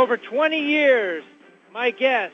over 20 years, my guest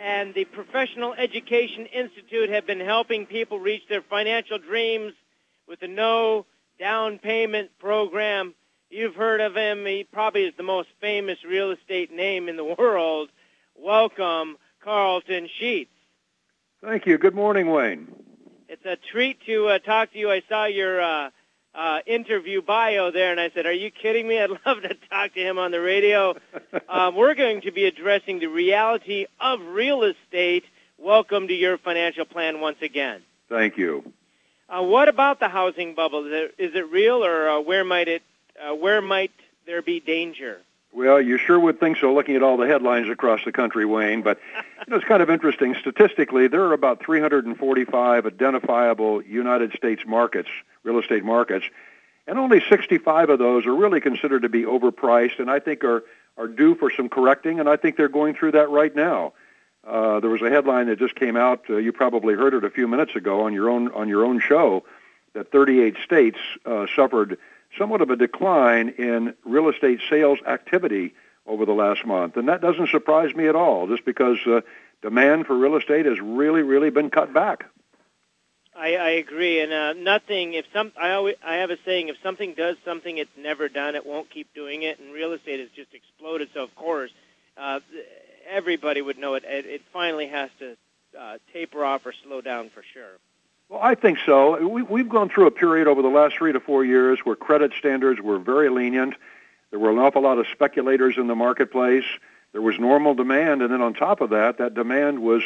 and the Professional Education Institute have been helping people reach their financial dreams with the no down payment program. You've heard of him. He probably is the most famous real estate name in the world. Welcome, Carleton Sheets. Thank you. Good morning, Wayne. It's a treat to uh, talk to you. I saw your uh, uh, interview bio there, and I said, "Are you kidding me? I'd love to talk to him on the radio." um, we're going to be addressing the reality of real estate. Welcome to your financial plan once again. Thank you. Uh, what about the housing bubble? Is it, is it real, or uh, where might it? Uh, where might there be danger? Well, you sure would think so looking at all the headlines across the country, Wayne. But you know, it's kind of interesting. Statistically, there are about 345 identifiable United States markets, real estate markets, and only 65 of those are really considered to be overpriced, and I think are are due for some correcting. And I think they're going through that right now. Uh, there was a headline that just came out. Uh, you probably heard it a few minutes ago on your own on your own show that 38 states uh, suffered somewhat of a decline in real estate sales activity over the last month. And that doesn't surprise me at all, just because uh, demand for real estate has really, really been cut back. I, I agree, and uh, nothing. If some, I always, I have a saying: if something does something it's never done, it won't keep doing it. And real estate has just exploded. So of course, uh, everybody would know it. It, it finally has to uh, taper off or slow down for sure. Well, I think so. We, we've gone through a period over the last three to four years where credit standards were very lenient. There were an awful lot of speculators in the marketplace. There was normal demand, and then on top of that, that demand was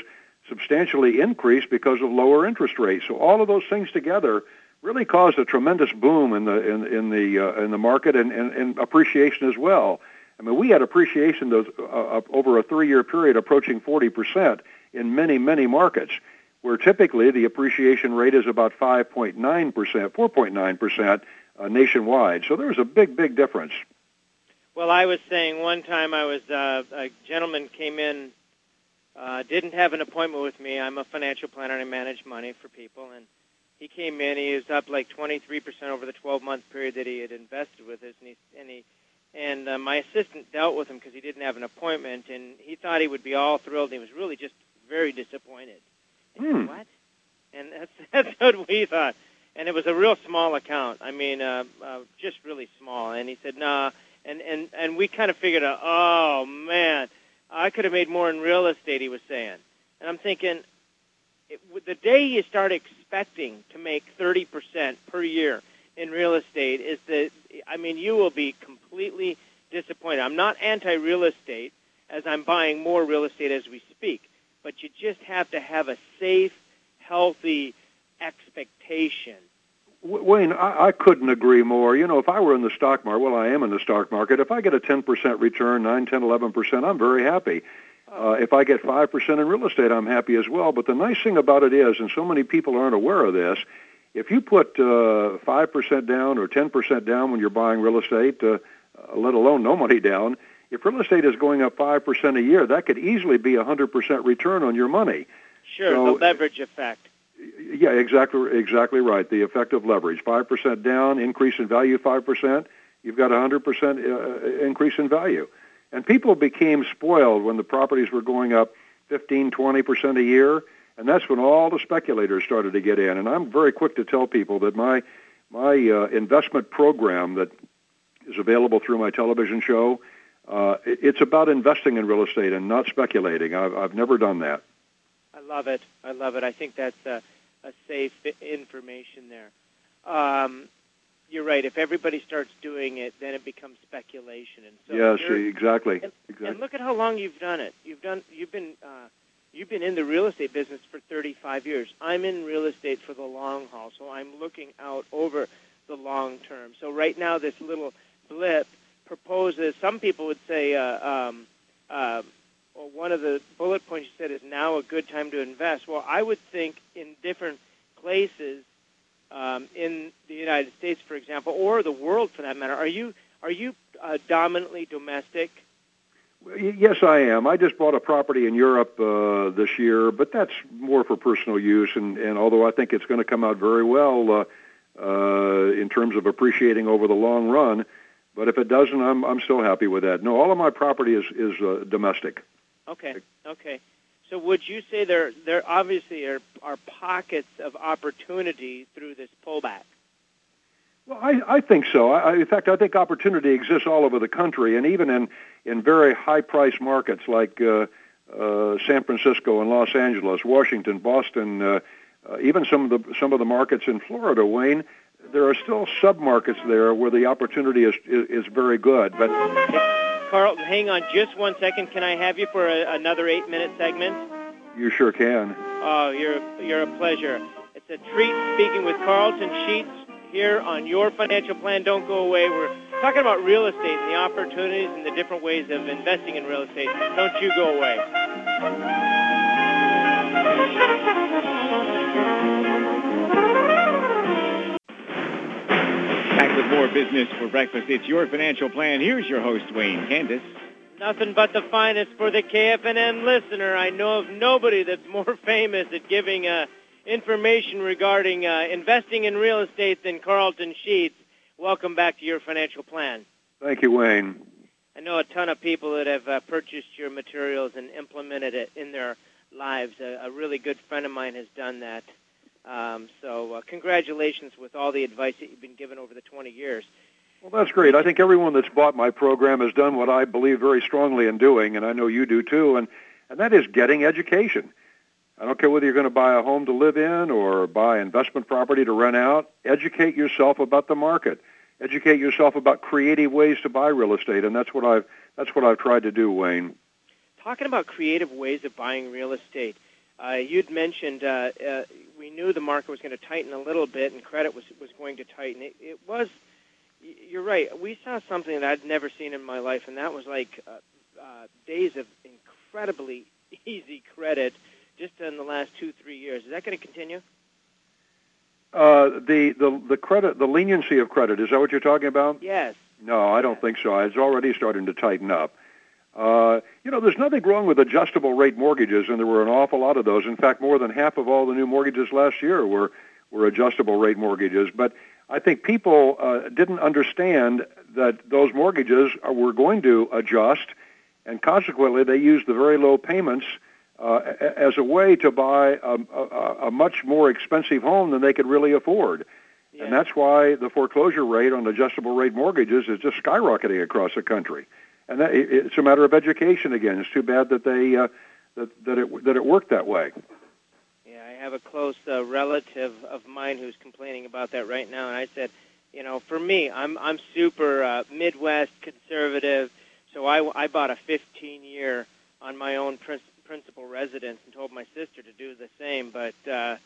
substantially increased because of lower interest rates. So all of those things together really caused a tremendous boom in the in, in the uh, in the market and, and, and appreciation as well. I mean, we had appreciation those uh, over a three-year period approaching 40 percent in many many markets where typically the appreciation rate is about 5.9%, 4.9% uh, nationwide. So there's a big, big difference. Well, I was saying one time I was uh, a gentleman came in, uh, didn't have an appointment with me. I'm a financial planner and I manage money for people, and he came in. He was up like 23% over the 12-month period that he had invested with us, and he and he and uh, my assistant dealt with him because he didn't have an appointment, and he thought he would be all thrilled. He was really just very disappointed. Hmm. What? And that's that's what we thought. And it was a real small account. I mean, uh, uh, just really small. And he said, "Nah." And and and we kind of figured out, oh man, I could have made more in real estate. He was saying, and I'm thinking, it, the day you start expecting to make 30 percent per year in real estate is that I mean, you will be completely disappointed. I'm not anti-real estate, as I'm buying more real estate as we speak but you just have to have a safe, healthy expectation. Wayne, I, I couldn't agree more. You know, if I were in the stock market, well, I am in the stock market. If I get a 10% return, 9, 10, 11%, I'm very happy. Uh, if I get 5% in real estate, I'm happy as well. But the nice thing about it is, and so many people aren't aware of this, if you put uh, 5% down or 10% down when you're buying real estate, uh, let alone no money down, if real estate is going up 5% a year, that could easily be a 100% return on your money. Sure, so, the leverage effect. Yeah, exactly, exactly right. The effect of leverage. 5% down, increase in value 5%, you've got a 100% uh, increase in value. And people became spoiled when the properties were going up 15, 20% a year, and that's when all the speculators started to get in. And I'm very quick to tell people that my my uh, investment program that is available through my television show uh, it's about investing in real estate and not speculating. I've, I've never done that. I love it. I love it. I think that's a, a safe information there. Um, you're right. If everybody starts doing it, then it becomes speculation. And so yes, exactly. And, exactly. And look at how long you've done it. You've done. You've been. Uh, you've been in the real estate business for 35 years. I'm in real estate for the long haul, so I'm looking out over the long term. So right now, this little blip proposes, some people would say, uh, um, uh, well, one of the bullet points you said is now a good time to invest. Well, I would think in different places um, in the United States, for example, or the world for that matter, are you are you uh, dominantly domestic? Yes, I am. I just bought a property in Europe uh, this year, but that's more for personal use. And, and although I think it's going to come out very well uh, uh, in terms of appreciating over the long run, But if it doesn't, I'm I'm still happy with that. No, all of my property is is uh, domestic. Okay. Okay. So would you say there there obviously are, are pockets of opportunity through this pullback? Well, I, I think so. I, in fact, I think opportunity exists all over the country, and even in in very high price markets like uh, uh, San Francisco and Los Angeles, Washington, Boston, uh, uh, even some of the some of the markets in Florida, Wayne. There are still submarkets there where the opportunity is is, is very good, but. Carl, hang on just one second. Can I have you for a, another eight-minute segment? You sure can. Oh, you're you're a pleasure. It's a treat speaking with Carleton Sheets here on Your Financial Plan. Don't go away. We're talking about real estate and the opportunities and the different ways of investing in real estate. Don't you go away. Back with more business for breakfast. It's Your Financial Plan. Here's your host, Wayne Candace. Nothing but the finest for the KFNN listener. I know of nobody that's more famous at giving uh, information regarding uh, investing in real estate than Carleton Sheets. Welcome back to Your Financial Plan. Thank you, Wayne. I know a ton of people that have uh, purchased your materials and implemented it in their lives. A, a really good friend of mine has done that. Um, so uh, congratulations with all the advice that you've been given over the 20 years. Well, that's great. I think everyone that's bought my program has done what I believe very strongly in doing, and I know you do too, and, and that is getting education. I don't care whether you're going to buy a home to live in or buy investment property to rent out. Educate yourself about the market. Educate yourself about creative ways to buy real estate, and that's what I've that's what I've tried to do, Wayne. Talking about creative ways of buying real estate, uh, you'd mentioned uh, uh, we knew the market was going to tighten a little bit and credit was was going to tighten. It, it was. You're right. We saw something that I'd never seen in my life, and that was like uh, uh, days of incredibly easy credit just in the last two, three years. Is that going to continue? Uh, the, the the credit, the leniency of credit. Is that what you're talking about? Yes. No, I don't think so. It's already starting to tighten up. Uh, you know, there's nothing wrong with adjustable rate mortgages, and there were an awful lot of those. In fact, more than half of all the new mortgages last year were were adjustable rate mortgages. But I think people uh, didn't understand that those mortgages were going to adjust, and consequently, they used the very low payments uh, as a way to buy a, a, a, much more expensive home than they could really afford. Yeah. And that's why the foreclosure rate on adjustable rate mortgages is just skyrocketing across the country. And that, it's a matter of education again. It's too bad that they uh, that, that it that it worked that way. Yeah, I have a close uh, relative of mine who's complaining about that right now, and I said, you know, for me, I'm I'm super uh, Midwest conservative, so I I bought a 15 year on my own principle principal residence and told my sister to do the same, but uh,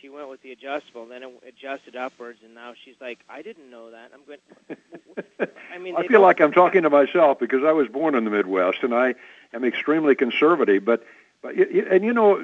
she went with the adjustable. Then it adjusted upwards, and now she's like, "I didn't know that." I'm going. I mean, I feel like I'm talking to myself because I was born in the Midwest, and I am extremely conservative. But, but and you know,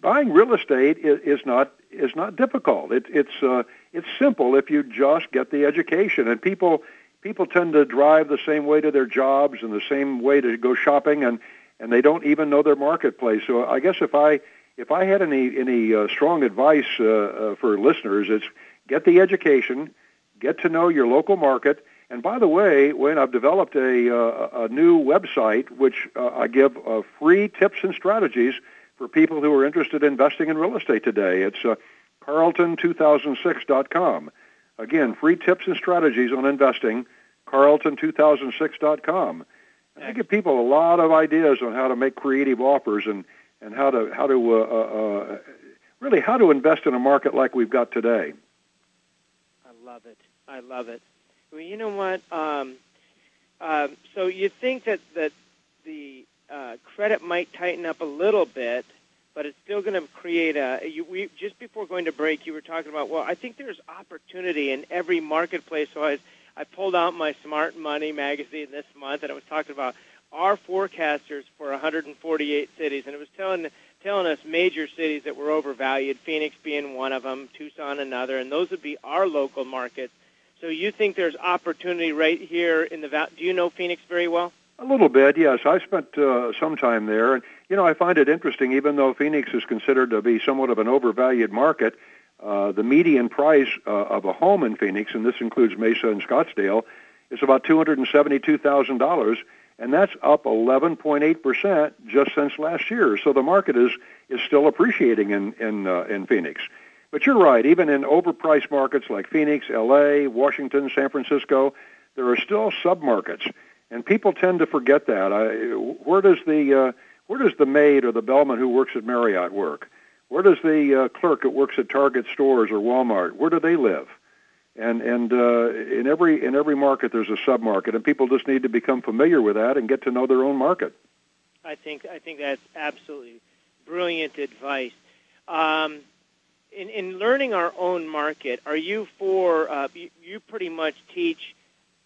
buying real estate is, is not is not difficult. It, it's uh, it's simple if you just get the education, and people people tend to drive the same way to their jobs and the same way to go shopping and and they don't even know their marketplace. So I guess if I if I had any any uh, strong advice uh, uh, for listeners, it's get the education, get to know your local market. And by the way, when I've developed a uh, a new website which uh, I give uh, free tips and strategies for people who are interested in investing in real estate today. It's uh, carlton2006.com. Again, free tips and strategies on investing, carlton2006.com. I give people a lot of ideas on how to make creative offers and and how to how to uh, uh, uh, really how to invest in a market like we've got today. I love it. I love it. Well, you know what? Um, uh, so you think that that the uh, credit might tighten up a little bit, but it's still going to create a. You, we just before going to break, you were talking about. Well, I think there's opportunity in every marketplace. So I I pulled out my Smart Money magazine this month, and it was talking about our forecasters for 148 cities, and it was telling telling us major cities that were overvalued, Phoenix being one of them, Tucson another, and those would be our local markets. So you think there's opportunity right here in the valley? Do you know Phoenix very well? A little bit, yes. I spent uh, some time there, and you know I find it interesting. Even though Phoenix is considered to be somewhat of an overvalued market, uh, the median price uh, of a home in Phoenix, and this includes Mesa and Scottsdale, is about $272,000, and that's up 11.8% just since last year. So the market is is still appreciating in in uh, in Phoenix. But you're right, even in overpriced markets like Phoenix, LA, Washington, San Francisco, there are still submarkets, and people tend to forget that. I, where does the uh, where does the maid or the bellman who works at Marriott work? Where does the uh, clerk that works at Target stores or Walmart? Where do they live? And and uh, in every in every market there's a submarket, and people just need to become familiar with that and get to know their own market. I think I think that's absolutely brilliant advice. Um, in, in learning our own market, are you for uh, you, you pretty much teach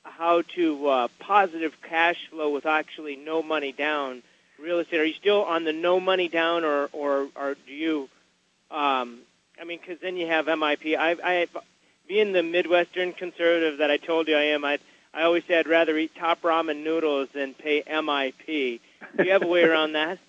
how to uh, positive cash flow with actually no money down real estate? Are you still on the no money down, or or, or do you? Um, I mean, because then you have MIP. I, I being the Midwestern conservative that I told you I am. I I always say I'd rather eat top ramen noodles than pay MIP. Do you have a way around that?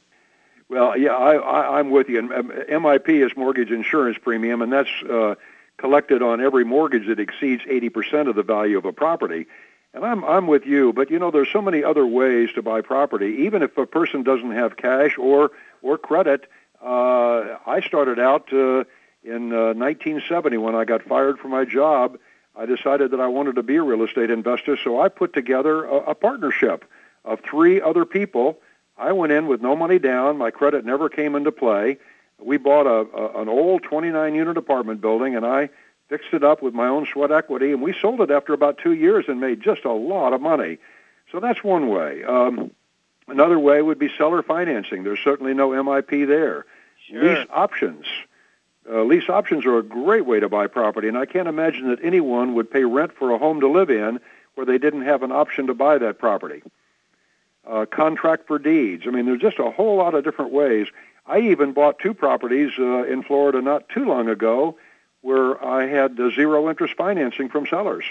Well, yeah, I, I, I'm with you. And um, MIP is mortgage insurance premium, and that's uh, collected on every mortgage that exceeds 80% of the value of a property. And I'm I'm with you, but you know there's so many other ways to buy property. Even if a person doesn't have cash or or credit, uh, I started out uh, in uh, 1970 when I got fired from my job. I decided that I wanted to be a real estate investor, so I put together a, a partnership of three other people I went in with no money down. My credit never came into play. We bought a, a an old 29 unit apartment building, and I fixed it up with my own sweat equity, and we sold it after about two years and made just a lot of money. So that's one way. Um, another way would be seller financing. There's certainly no MIP there. Sure. Lease options. Uh, lease options are a great way to buy property, and I can't imagine that anyone would pay rent for a home to live in where they didn't have an option to buy that property uh, contract for deeds. I mean, there's just a whole lot of different ways. I even bought two properties uh, in Florida not too long ago where I had uh, zero interest financing from sellers.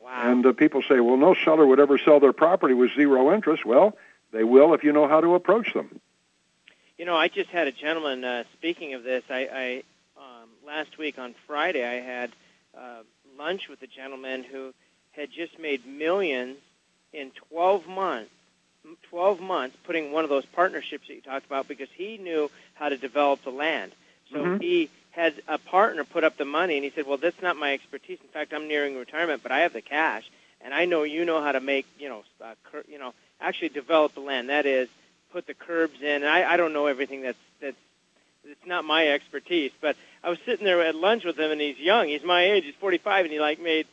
Wow. And uh, people say, well, no seller would ever sell their property with zero interest. Well, they will if you know how to approach them. You know, I just had a gentleman. Uh, speaking of this, I, I last week on Friday I had uh, lunch with a gentleman who had just made millions in 12 months 12 months putting one of those partnerships that you talked about because he knew how to develop the land. So Mhm. he had a partner put up the money, and he said, "Well, that's not my expertise. In fact, I'm nearing retirement, but I have the cash, and I know you know how to make, you know, uh, cur- you know, actually develop the land. That is, put the curbs in. And I, I don't know everything that's it's not my expertise, but I was sitting there at lunch with him, and he's young. He's my age. He's 45, and he like made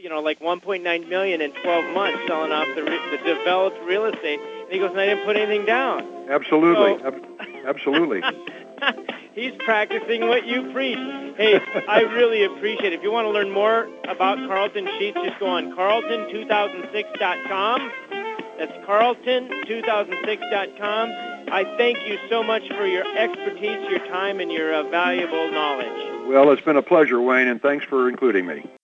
you know, like 1.9 million in 12 months selling off the, re- the developed real estate. And he goes, and I didn't put anything down. Absolutely. So- Ab- absolutely. He's practicing what you preach. Hey, I really appreciate it. If you want to learn more about Carleton Sheets, just go on carlton2006.com. That's carlton2006.com. I thank you so much for your expertise, your time, and your uh, valuable knowledge. Well, it's been a pleasure, Wayne, and thanks for including me.